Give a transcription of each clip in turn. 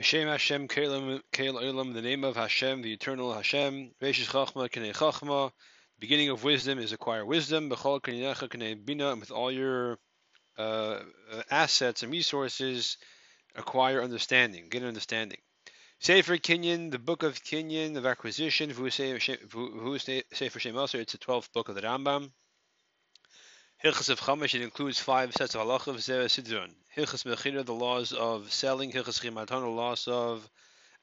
B'Shem Hashem Olam, the name of Hashem, the eternal Hashem. Chachma K'nei Chachma. Beginning of wisdom is acquire wisdom. B'chol K'nei Bina. With all your uh, uh, assets and resources, acquire understanding. Get an understanding. Sefer Kinyan, the book of Kinyan, of acquisition. Sefer Shem It's the 12th book of the Rambam. Hilchas of Chamash, it includes five sets of halachah of Zera Sidron. Hilchas Mechira, the laws of selling. Hilchas Chimatan, the laws of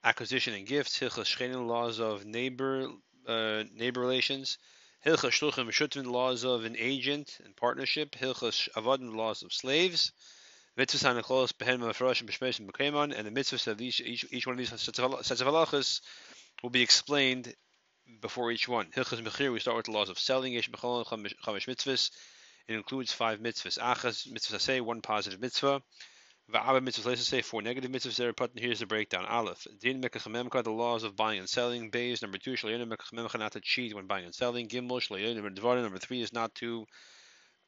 acquisition and gifts. Hilchas Shchenin, the laws of neighbor uh, neighbor relations. Hilchas Shluchim the laws of an agent and partnership. Hilchas Avadim, the laws of slaves. Mitzvahs Hanachlos, Behem Mefrosh, and Beshmesh, and Bekemon, and the mitzvahs of each, each, each one of these sets of halachas will be explained before each one. Hilchas Mechir, we start with the laws of selling. Yesh Bechol Chamish mitzvahs. It includes five mitzvahs. Achas mitzvah say one positive mitzvah. Va'aba mitzvah say four negative mitzvahs. Put here's the breakdown. Aleph. Din mekachamemka, the laws of buying and selling. Bays number two. Shalayonu mekachamemka, not to cheat when buying and selling. Gimel shalayonu dvarim. Number three is not to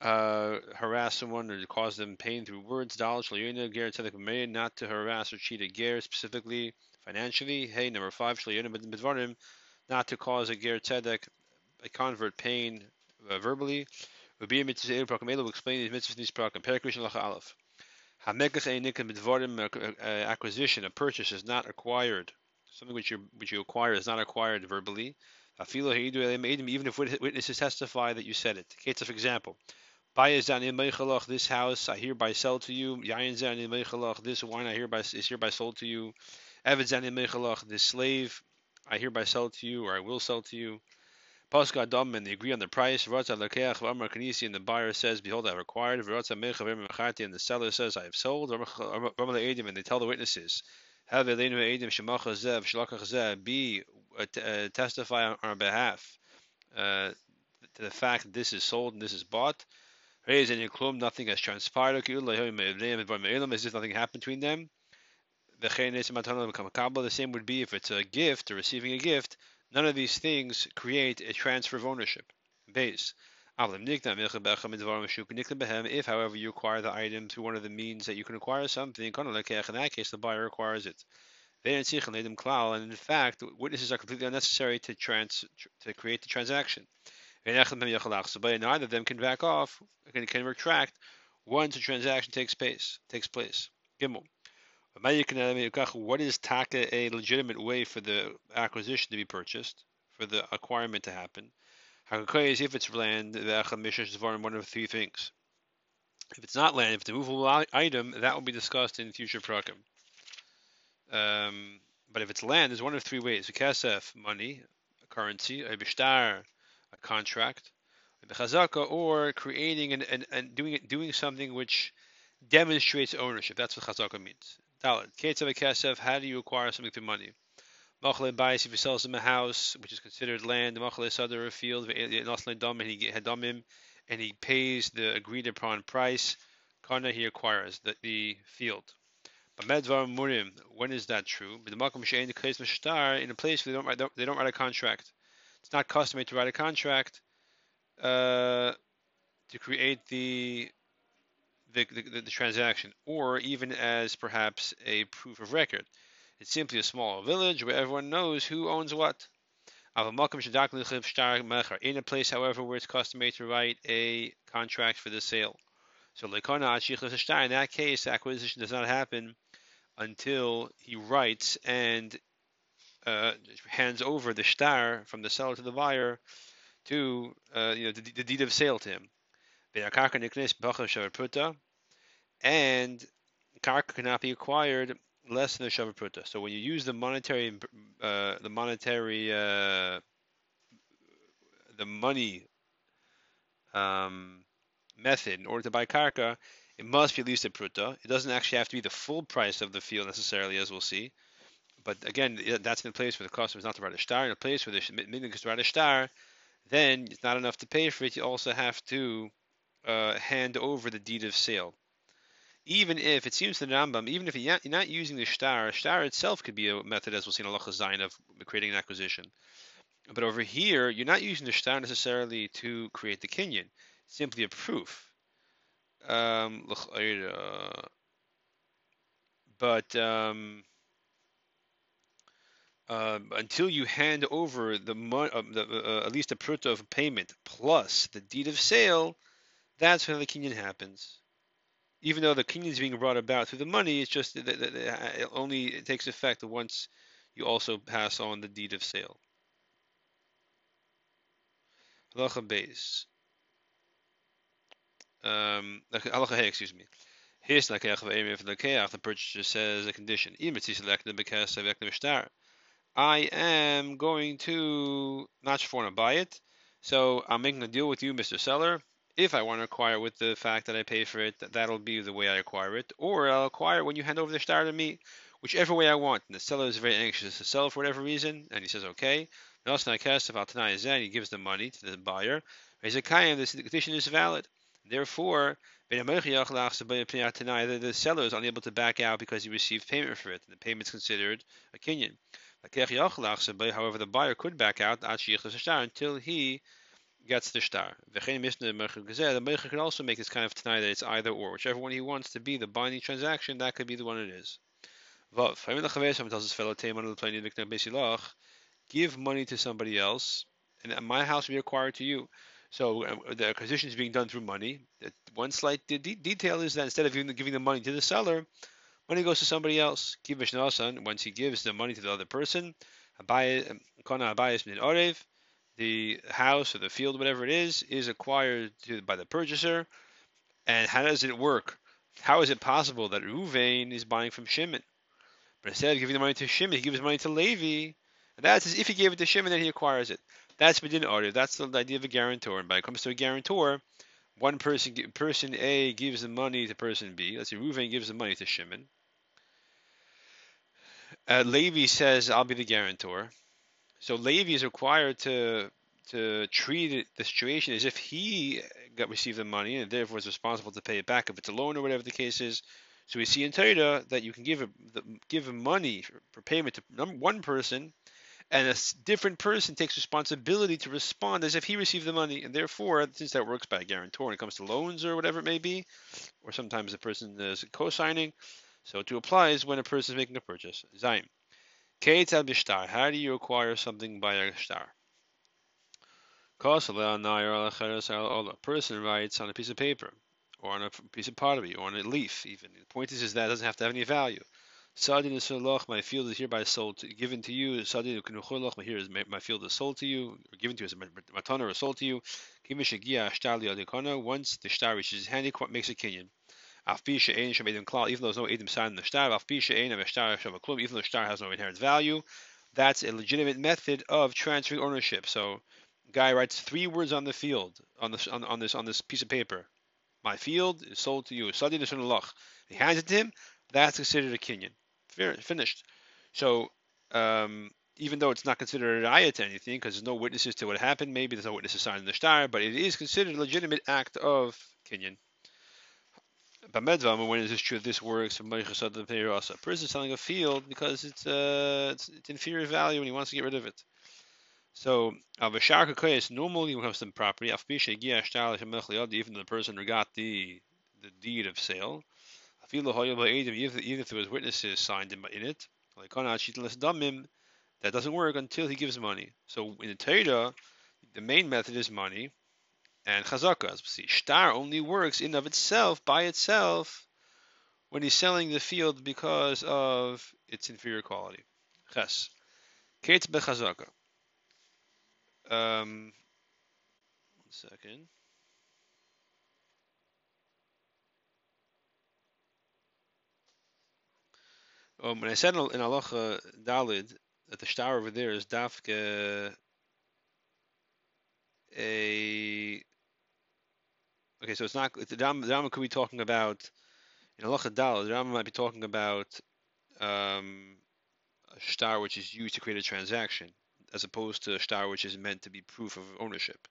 uh, harass someone or to cause them pain through words. Dal shalayonu ger tzedek not to harass or cheat a ger specifically financially. Hey, number five shalayonu dvarim, not to cause a ger tzedek, a convert pain uh, verbally. Rabbi mitzvah Eir Prakam will explain these mitzvahs in this Prakam. Perikrish Lacha Aleph. Hamekach Einikim Midvarim acquisition, a purchase is not acquired. Something which you which you acquire is not acquired verbally. Even if witnesses testify that you said it. Case of example. This house I hereby sell to you. This wine I hereby is hereby sold to you. This slave I hereby sell to you, or I will sell to you. Pascha Adam and they agree on the price. Ratza Lakeach V'Amar Kanisi and the buyer says, Behold, I have acquired. Ratza Mecha V'Mecharti and the seller says, I have sold. Ramar Edim and they tell the witnesses, Have Elenu Edim Shemacha Zev Shlakach Zev be uh, uh, testify on our behalf uh, to the fact that this is sold and this is bought. Raise any klum, nothing has transpired. As if nothing happened between them. The same would be if it's a gift or receiving a gift. None of these things create a transfer of ownership. Base. If, however, you acquire the item through one of the means that you can acquire something, in that case, the buyer acquires it. And in fact, witnesses are completely unnecessary to trans to create the transaction. Neither of them can back off, can, can retract once a transaction takes place. Takes place. Gimel. What is taka a legitimate way for the acquisition to be purchased, for the acquirement to happen? is if it's land, one of three things. If it's not land, if it's a movable item, that will be discussed in future prakim. Um, but if it's land, there's one of three ways: a kasef, money, a currency, a bishtar, a contract, a chazaka, or creating and doing doing something which demonstrates ownership. That's what chazaka means. Dalit. Kesef, how do you acquire something through money? Machle Bais, if he sells him a house, which is considered land, Machle Sadar a field, and he pays the agreed upon price, Kana he acquires the, the field. But Medvar Murim, when is that true? But the Makam Shein the in a place where they don't write they don't write a contract. It's not customary to write a contract uh, to create the the, the, the, transaction, or even as perhaps a proof of record. It's simply a small village where everyone knows who owns what. In a place, however, where it's customary to write a contract for the sale. So in that case, acquisition does not happen until he writes and uh, hands over the shtar from the seller to the buyer to uh, you know the, the deed of sale to him and karka cannot be acquired less than a shavapruta. So when you use the monetary, uh, the monetary, uh, the money um, method in order to buy karka, it must be at least a pruta. It doesn't actually have to be the full price of the field necessarily, as we'll see. But again, that's in a place where the customer is not to write a shtar. In a place where the minhag is to write a shtar, then it's not enough to pay for it. You also have to uh, hand over the deed of sale. Even if it seems to the Rambam, even if you're not using the shtar, shtar itself could be a method, as we'll see in Allah Zayin, of creating an acquisition. But over here, you're not using the shtar necessarily to create the kinyan, simply a proof. Um, but um, uh, until you hand over the, uh, the uh, at least a prut of payment plus the deed of sale, that's when the kinyan happens. Even though the kinyan is being brought about through the money, it's just that it only it takes effect once you also pass on the deed of sale. Halacha base. Um, halacha hey, excuse me. Here's the the purchaser says a condition. I am going to not just want to buy it, so I'm making a deal with you, Mr. Seller. If I want to acquire with the fact that I pay for it, that'll be the way I acquire it. Or I'll acquire when you hand over the shtar to me, whichever way I want. And the seller is very anxious to sell for whatever reason, and he says, okay. And he gives the money to the buyer. This condition is valid. Therefore, the seller is unable to back out because he received payment for it, and the payment is considered a kinyan. However, the buyer could back out until he gets the shtar. The Meicher can also make this kind of tanai that it's either or. Whichever one he wants to be the binding transaction, that could be the one it is. Give money to somebody else, and my house will be acquired to you. So uh, the acquisition is being done through money. One slight de- detail is that instead of giving the money to the seller, Money goes to somebody else. Once he gives the money to the other person, the house or the field, whatever it is, is acquired to, by the purchaser. And how does it work? How is it possible that Ruvain is buying from Shimon? But instead of giving the money to Shimon, he gives money to Levi. And that's as if he gave it to Shimon, then he acquires it. That's Medin Ariv. That's the idea of a guarantor. And when it comes to a guarantor, one person, person A gives the money to person B. Let's say Ruvain gives the money to Shimon. Uh, Levi says, "I'll be the guarantor." So Levy is required to to treat the situation as if he got received the money and therefore is responsible to pay it back if it's a loan or whatever the case is. So we see in Torah that you can give a, give money for payment to one person, and a different person takes responsibility to respond as if he received the money, and therefore, since that works by guarantor when it comes to loans or whatever it may be, or sometimes the person is co-signing, so to apply is when a person is making a purchase. Zayin. Keitzad b'shtar. How do you acquire something by a shtar? A person writes on a piece of paper, or on a piece of pottery, or on a leaf even. The point is, is that it doesn't have to have any value. Sadin is my field is hereby sold to, given to you. Sadin my here is my field is sold to you, or given to you as a matana or sold to you. Once the shtar reaches his hand, he makes a kinyan even though there's no edim sign in the shtar, even though the shtar has no inherent value, that's a legitimate method of transferring ownership. So, guy writes three words on the field on this on, on this on this piece of paper. My field is sold to you. He hands it to him. That's considered a kinyan. Finished. So, um, even though it's not considered a ayah to anything, because there's no witnesses to what happened, maybe there's no witnesses signed in the shtar, but it is considered a legitimate act of kinyan. Bamedvam, when is this true? This works. A person is selling a field because it's, uh, it's, it's inferior value and he wants to get rid of it. So, Avashar is normally when it comes to property, even the person who got the the deed of sale, even if there was witnesses signed in it, like that doesn't work until he gives money. So in the Torah, the main method is money, and chazaka. As we see, shtar only works in of itself by itself when he's selling the field because of its inferior quality. Ches. Kate bechazaka. Um, one second. Um, when I said in Aloha Dalid that the shtar over there is dafke a Okay, so it's not the Rambam, the Rambam could be talking about in Allah Dal. The Rambam might be talking about um, a shtar which is used to create a transaction, as opposed to a shtar which is meant to be proof of ownership.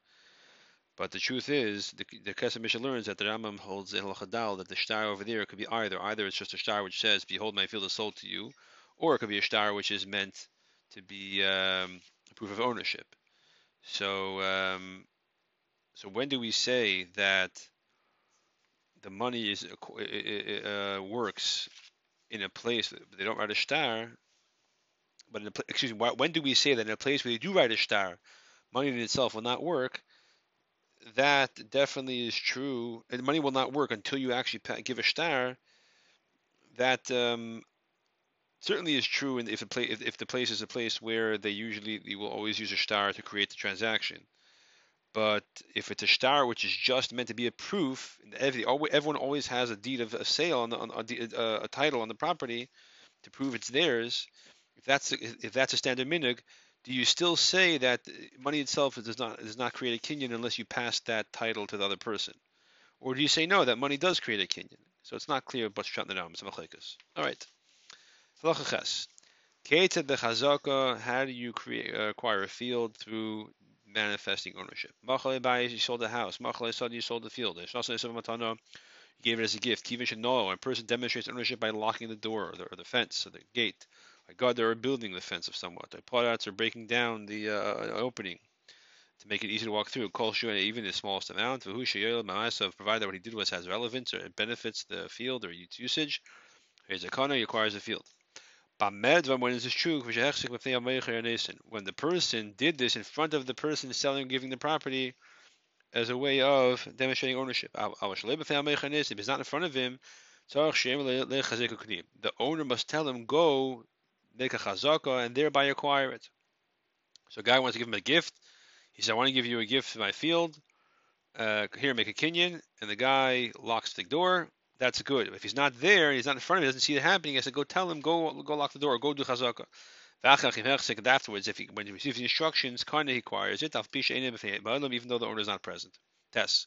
But the truth is, the, the Kesef Mishnah learns that the Rambam holds in Allah Dal that the shtar over there could be either. Either it's just a shtar which says, "Behold, my field is sold to you," or it could be a shtar which is meant to be um, proof of ownership. So um, so when do we say that the money is uh, works in a place they don't write a shtar? but in a, excuse me, when do we say that in a place where they do write a shtar, money in itself will not work? That definitely is true. And money will not work until you actually give a shtar. That um, certainly is true if the place if, if, the place is a place where they usually they will always use a shtar to create the transaction. But if it's a shtar which is just meant to be a proof, everyone always has a deed of a sale on, the, on a, uh, a, title on the property to prove it's theirs. If that's if that's a standard minig, do you still say that money itself does not does not create a kinyan unless you pass that title to the other person, or do you say no that money does create a kinyan? So it's not clear what's but shut the All right. Halacha chazaka, how do you create, uh, acquire a field through manifesting ownership? Machale bayis, you sold the house. Machale sadi, you sold the field. You gave it as a gift. Kivin should know. A person demonstrates ownership by locking the door or the, or the fence or the gate. By God, they are building the fence of somewhat. By podouts are breaking down the uh, opening to make it easy to walk through. Kol even the smallest amount. Provided that what he did was has relevance or it benefits the field or its usage. Here's a kana, he acquires the field. When the person did this in front of the person selling giving the property as a way of demonstrating ownership. If it's not in front of him, the owner must tell him, go make a chazaka and thereby acquire it. So a guy wants to give him a gift. He says, I want to give you a gift for my field. Uh, here, make a kinyan. And the guy locks the door that's good. If he's not there, he's not in front of him, he doesn't see it happening, I said, go tell him, go go lock the door, go do chazaka. And afterwards, if he, when he receives the instructions, kind of requires it, even though the owner is not present. Test.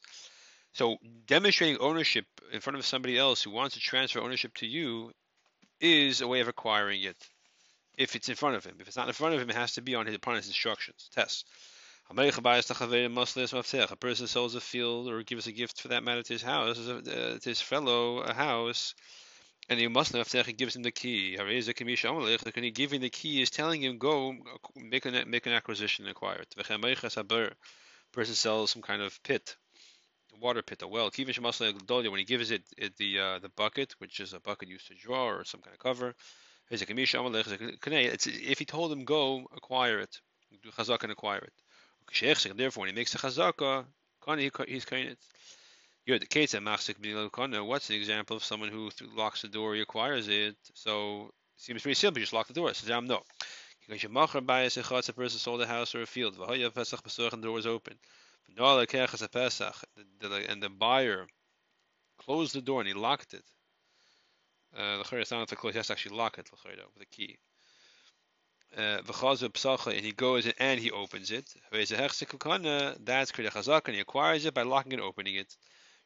So demonstrating ownership in front of somebody else who wants to transfer ownership to you is a way of acquiring it. If it's in front of him, if it's not in front of him, it has to be on his upon his instructions. Test. A person sells a field or gives a gift for that matter to his house, uh, to his fellow a house, and he must have he gives him the key. The giving the key is telling him go make an make an acquisition and acquire it. Person sells some kind of pit, water pit, a well. When he gives it, it the uh, the bucket, which is a bucket used to draw or some kind of cover. It's, if he told him go acquire it, do chazak and acquire it. Therefore, when he makes the chazaka, he's kainit. Good. What's the example of someone who locks the door, he acquires it? So it seems pretty simple. You just lock the door. Says, no. Because you macher by a person sold a house or a field. And the door was open. And the buyer closed the door and he locked it. Uh, it's not to close, he has to actually lock it with a key uh, and he goes and he opens it. That's Kriyah Chazak, and he acquires it by locking and opening it.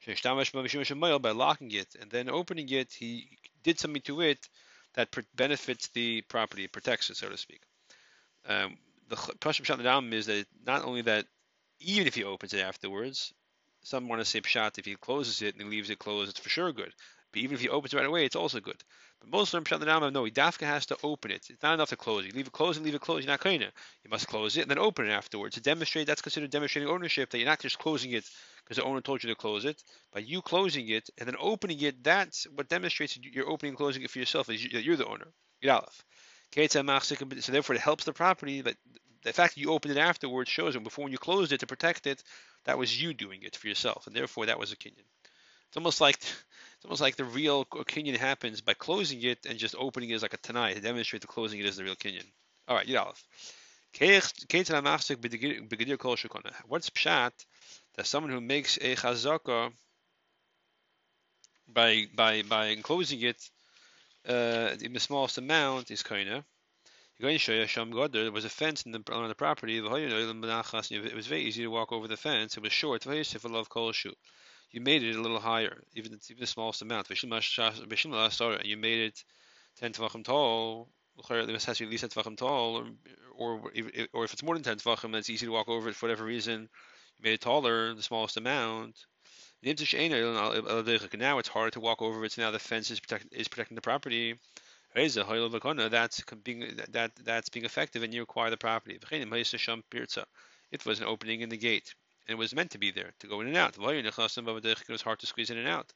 By locking it and then opening it, he did something to it that benefits the property, protects it, so to speak. Um, the Pasham Pshat is that not only that, even if he opens it afterwards, some want to say Pshat, if he closes it and he leaves it closed, it's for sure good. But even if he opens it right away, it's also good. But most of them, Pshat no, he dafka has to open it. It's not enough to close it. You leave it closed and leave it closed. You're not kind You must close it and then open it afterwards to demonstrate. That's considered demonstrating ownership. That you're not just closing it because the owner told you to close it. By you closing it and then opening it, that's what demonstrates you're opening and closing it for yourself. Is that you're the owner. So therefore, it helps the property. But the fact that you opened it afterwards shows them before when you closed it to protect it, that was you doing it for yourself, and therefore that was a kinyan. It's almost like almost like the real kinyan happens by closing it and just opening it as like a tanai to demonstrate the closing it is the real kinyan. All right, Yudalef. What's pshat that someone who makes a chazaka by by by enclosing it uh, in the smallest amount is kaina. There was a fence the, on the property. It was very easy to walk over the fence. It was short you made it a little higher, even even the smallest amount. And you made it ten tvachim tall. Least ten tall, or, or or if it's more than ten tvachim, then it's easy to walk over it for whatever reason. You made it taller, the smallest amount. Now it's hard to walk over it. So now the fence is protect, is protecting the property. That's being that that's being effective, and you acquire the property. It was an opening in the gate and it was meant to be there to go in and out. It was hard to squeeze in and out.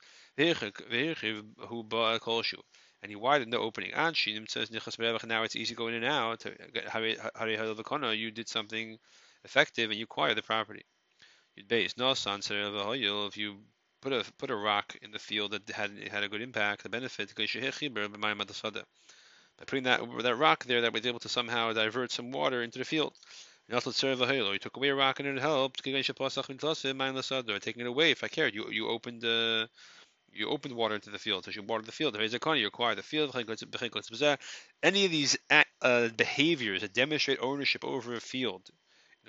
and he widened the opening. Anshin says now it's easy going in and out. You did something effective and you acquired the property. If you put a put a rock in the field that had had a good impact, the benefit by putting that that rock there that was able to somehow divert some water into the field. You took away a rock and it helped. Taking it away if I cared. You you opened uh, you opened water into the field, so you watered the field. You acquire the field. Any of these uh, behaviors that demonstrate ownership over a field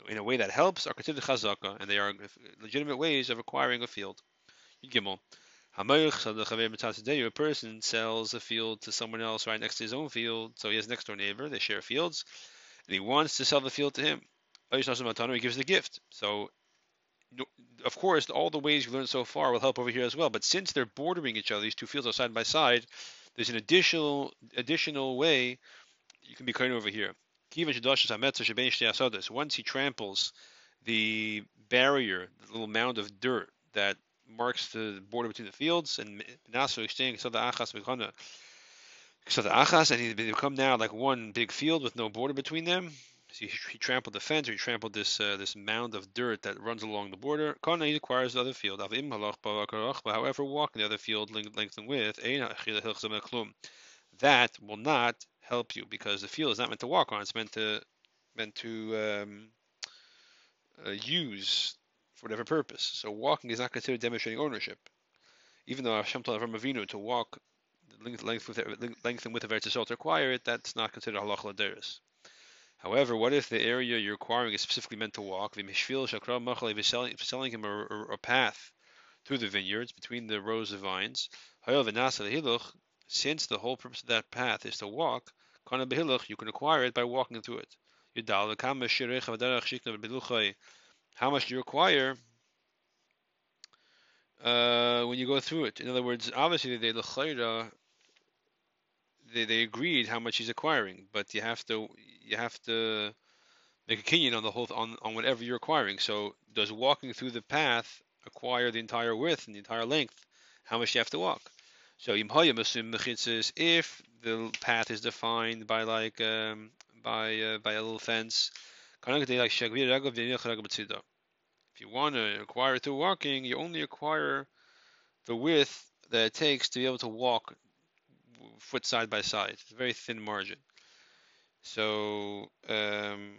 in a way that helps are considered chazaka, and they are legitimate ways of acquiring a field. Gimel. A person sells a field to someone else right next to his own field, so he has next door neighbor, they share fields, and he wants to sell the field to him. He gives the gift. So, of course, all the ways we learned so far will help over here as well. But since they're bordering each other, these two fields are side by side, there's an additional additional way you can be kind over here. Once he tramples the barrier, the little mound of dirt that marks the border between the fields, and Nasu exchange Achas Achas, and he become now like one big field with no border between them. So he, he trampled the fence, or he trampled this uh, this mound of dirt that runs along the border. Kana acquires the other field. However, walking the other field length and width, that will not help you because the field is not meant to walk on; it's meant to meant to um, uh, use for whatever purpose. So walking is not considered demonstrating ownership, even though Hashem told Avram Avinu to walk length, length, length and width of Eretz Yisrael to acquire it. That's not considered halach laderis. However, what if the area you're acquiring is specifically meant to walk? Selling, selling him a, a, a path through the vineyards between the rows of vines, since the whole purpose of that path is to walk, you can acquire it by walking through it. How much do you acquire uh, when you go through it? In other words, obviously they they they agreed how much he's acquiring, but you have to you have to make a kinyan on the whole on on whatever you're acquiring. So does walking through the path acquire the entire width and the entire length? How much you have to walk? So if the path is defined by like um, by uh, by a little fence, if you want to acquire through walking, you only acquire the width that it takes to be able to walk foot side by side. It's a very thin margin. So um,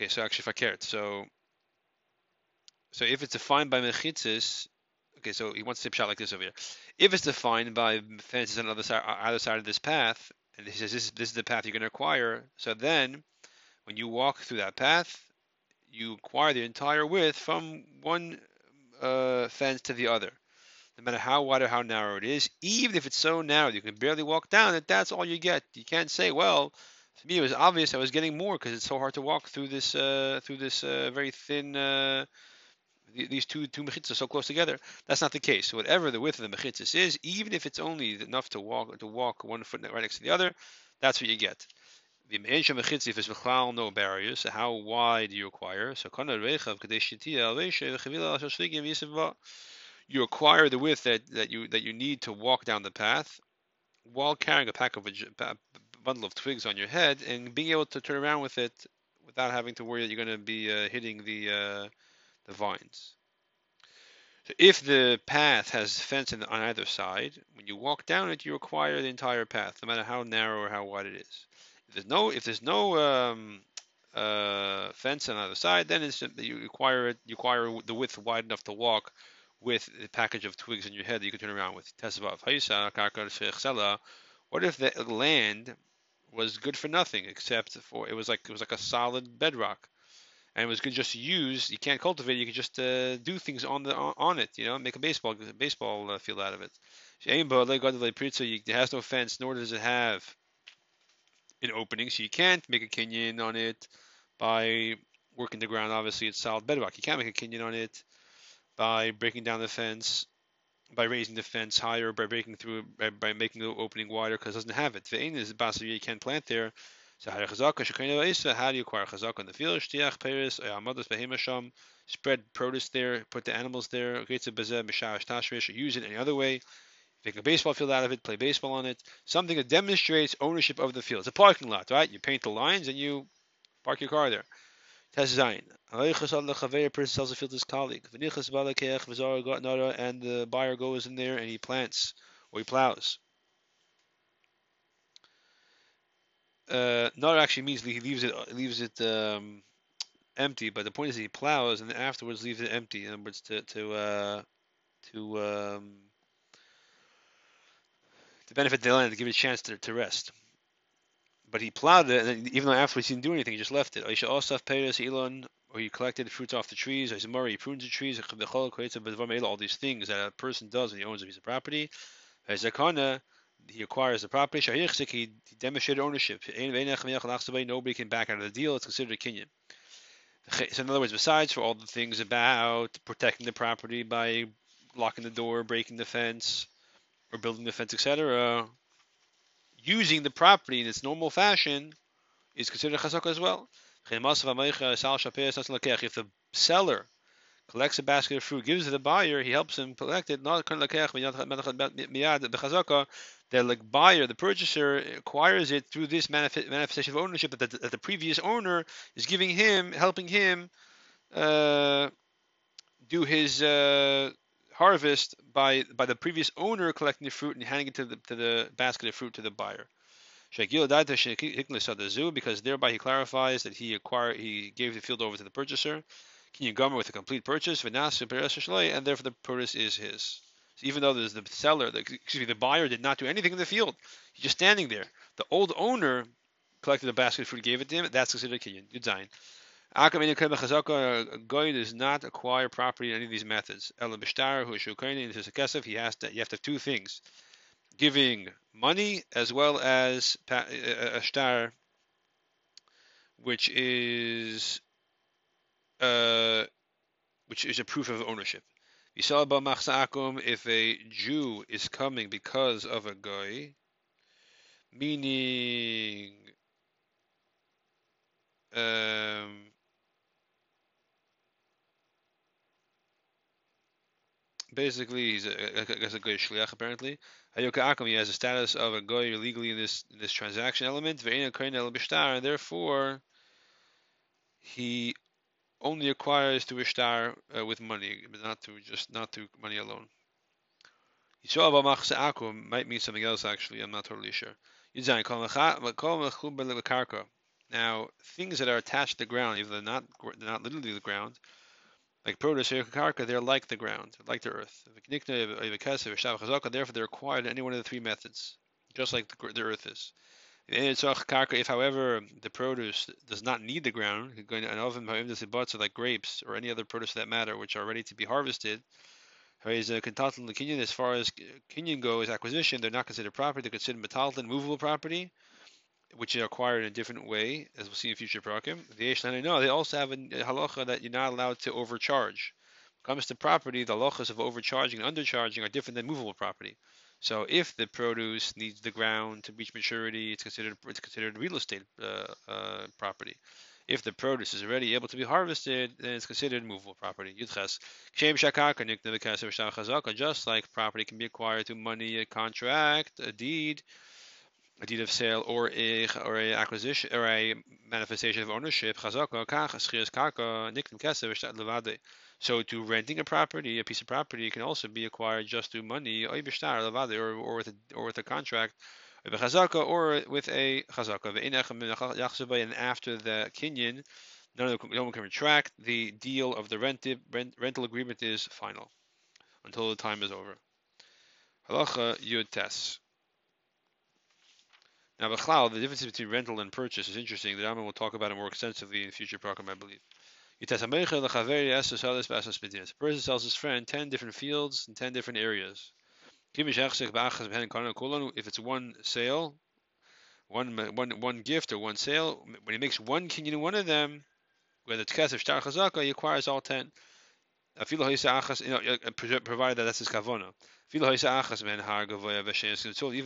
Okay, so actually fakert. So so if it's defined by mechitzis, okay, so he wants to shot like this over here. If it's defined by fences on the other side, either side of this path, and he says this, this is the path you're going to acquire, so then when you walk through that path, you acquire the entire width from one uh, fence to the other. No matter how wide or how narrow it is, even if it's so narrow you can barely walk down it, that's all you get. You can't say, well, to me it was obvious I was getting more because it's so hard to walk through this uh, through this uh, very thin. Uh, these two two mechitzas so close together. That's not the case. So whatever the width of the mechitzas is, even if it's only enough to walk to walk one foot right next to the other, that's what you get. The me'ensha mechitzif is v'chlal no barriers. So how wide do you acquire? So you acquire the width that, that you that you need to walk down the path while carrying a pack of a, bundle of twigs on your head and being able to turn around with it without having to worry that you're going to be uh, hitting the uh, the vines. So if the path has fence on either side, when you walk down it, you acquire the entire path, no matter how narrow or how wide it is. If there's no if there's no um, uh, fence on either side, then it's you acquire it. You acquire the width wide enough to walk with a package of twigs in your head that you can turn around with. What if the land was good for nothing except for it was like it was like a solid bedrock, and it was good just use. You can't cultivate. You can just uh, do things on the on it. You know, make a baseball baseball uh, field out of it. It has no fence, nor does it have an opening, so you can't make a kinyan on it by working the ground. Obviously, it's solid bedrock. You can't make a kinyan on it by breaking down the fence by raising the fence higher, by breaking through, by, by making the opening wider, because it doesn't have it. Ve'in is basar you can't plant there. So how do you acquire chazaka on the field? Shtiach peris amadas behemasham. Spread produce there, put the animals there. Use it any other way. Make a baseball field out of it, play baseball on it. Something that demonstrates ownership of the field. It's a parking lot, right? You paint the lines and you park your car there. Test Zayin. A person sells the field to his colleague. And the buyer goes in there and he plants or he plows. uh, not actually means he leaves it leaves it um, empty, but the point is he plows and afterwards leaves it empty. In other words, to to uh, to um, to benefit the land, to give it a chance to, to rest. But he plowed it, and even though afterwards he didn't do anything, he just left it. Aisha Osaf Peiris Elon, or he collected fruits off the trees. Aizamari, he prunes the trees. All these things that a person does when he owns a piece of property. Zakana, he acquires the property. Shahyichzik, he demonstrated ownership. Nobody can back out of the deal. It's considered a kinyan. So in other words, besides for all the things about protecting the property by locking the door, breaking the fence, or building the fence, etc., using the property in its normal fashion is considered a chazaka as well. If the seller collects a basket of fruit, gives it to the buyer, he helps him collect it. Not the buyer, the purchaser acquires it through this manifestation of ownership that the, that the previous owner is giving him, helping him uh, do his uh, harvest by by the previous owner collecting the fruit and handing it to the to the basket of fruit to the buyer. Because thereby he clarifies that he acquired, he gave the field over to the purchaser. Kinyan with a complete purchase, and therefore the produce is his. So even though there's the seller, the, excuse me, the buyer did not do anything in the field, he's just standing there. The old owner collected a basket of fruit, gave it to him. That's considered kinyan. Good sign. A goy does not acquire property in any of these methods. Ela b'shtar who is a kesef. He has to. You have to have two things: giving money as well as a shtar, which is uh, which is a proof of ownership. If a Jew is coming because of a guy, meaning um, basically he's a, I guess a goy shliach apparently. Hayoka he has a status of a goy legally in this in this transaction element, and therefore he only acquires to Ishtar uh, with money, not to just not through money alone. Yisrael might mean something else actually. I'm not totally sure. Now, things that are attached to the ground, if they're not they're not literally the ground, like produce they're like the ground, like the earth. Therefore, they're acquired in any one of the three methods, just like the, the earth is. If, however, the produce does not need the ground, so like grapes or any other produce for that matter, which are ready to be harvested, as far as kinyan goes, acquisition, they're not considered property, they're considered metalton, movable property, which are acquired in a different way, as we'll see in future prakim. The no, they also have a halacha that you're not allowed to overcharge. When it comes to property, the halachas of overcharging and undercharging are different than movable property. So if the produce needs the ground to reach maturity, it's considered it's considered real estate uh, uh, property. If the produce is already able to be harvested, then it's considered movable property. Just like property can be acquired through money, a contract, a deed, a deed of sale, or a or a acquisition or a manifestation of ownership. So to renting a property, a piece of property can also be acquired just through money, er or, or with a or with a contract, or with a chazaka. And after the kinyan, none, of the, no one can retract. The deal of the rent, rental agreement is final until the time is over. Halacha yud tes. Now, the difference between rental and purchase is interesting. The Rambam will talk about it more extensively in future program, I believe. A person sells his friend 10 different fields in 10 different areas. If it's one sale, one, one, one gift or one sale, when he makes one kinyan in one of them, whether it's kesef, shtar, chazaka, he acquires all 10. Uh, provided that that's his kavona. Even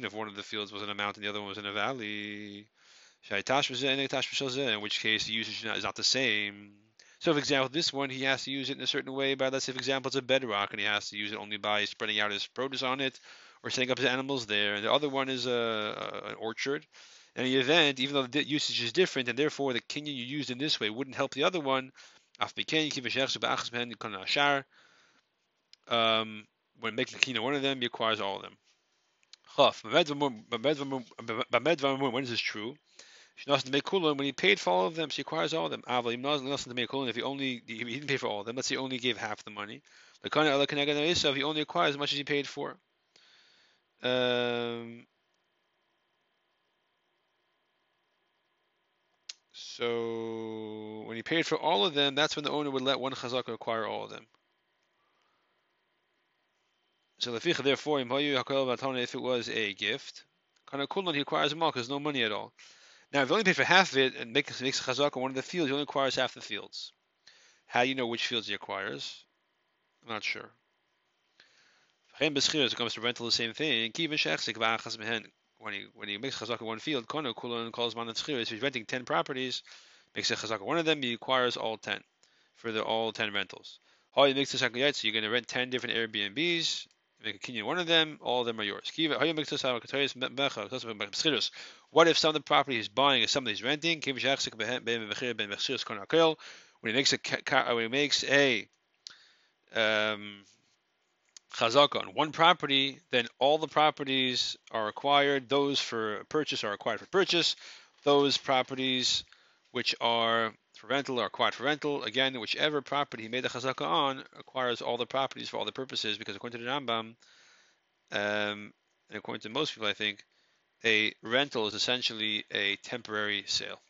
if one of the fields was in a mountain, the other one was in a valley. in which case the usage is not the same. So, for example, this one he has to use it in a certain way by, let's say, for example, it's a bedrock and he has to use it only by spreading out his produce on it or setting up his animals there. And the other one is a, a an orchard. In the event, even though the usage is different and therefore the kinyan you used in this way wouldn't help the other one, um, when making kinyan one of them, he acquires all of them. When is this true? She knows to make kulun. When he paid for all of them, she acquires all of them. If he only he didn't pay for all of them, let's say he only gave half the money. If he only acquires as much as he paid for. Um, so when he paid for all of them, that's when the owner would let one chazaka acquire all of them. So therefore, if it was a gift, he acquires all because no money at all. Now, if you only pay for half of it and makes makes a chazaka one of the fields, he only acquires half the fields. How do you know which fields he acquires? I'm not sure. When it comes to rental, the same thing. When he when he makes chazaka one field, kono kulon calls man If he's renting ten properties, makes a chazaka one of them, he acquires all ten for the all ten rentals. How you second so you're going to rent ten different Airbnbs make a kinyan one of them, all of them are yours. What if some of the property he's buying is something he's renting? When he makes a when he makes a um, chazaka on one property, then all the properties are acquired. Those for purchase are acquired for purchase. Those properties which are for rental or acquired for rental. Again, whichever property he made the chazaka on acquires all the properties for all the purposes because according to the Rambam, um, and according to most people, I think, a rental is essentially a temporary sale.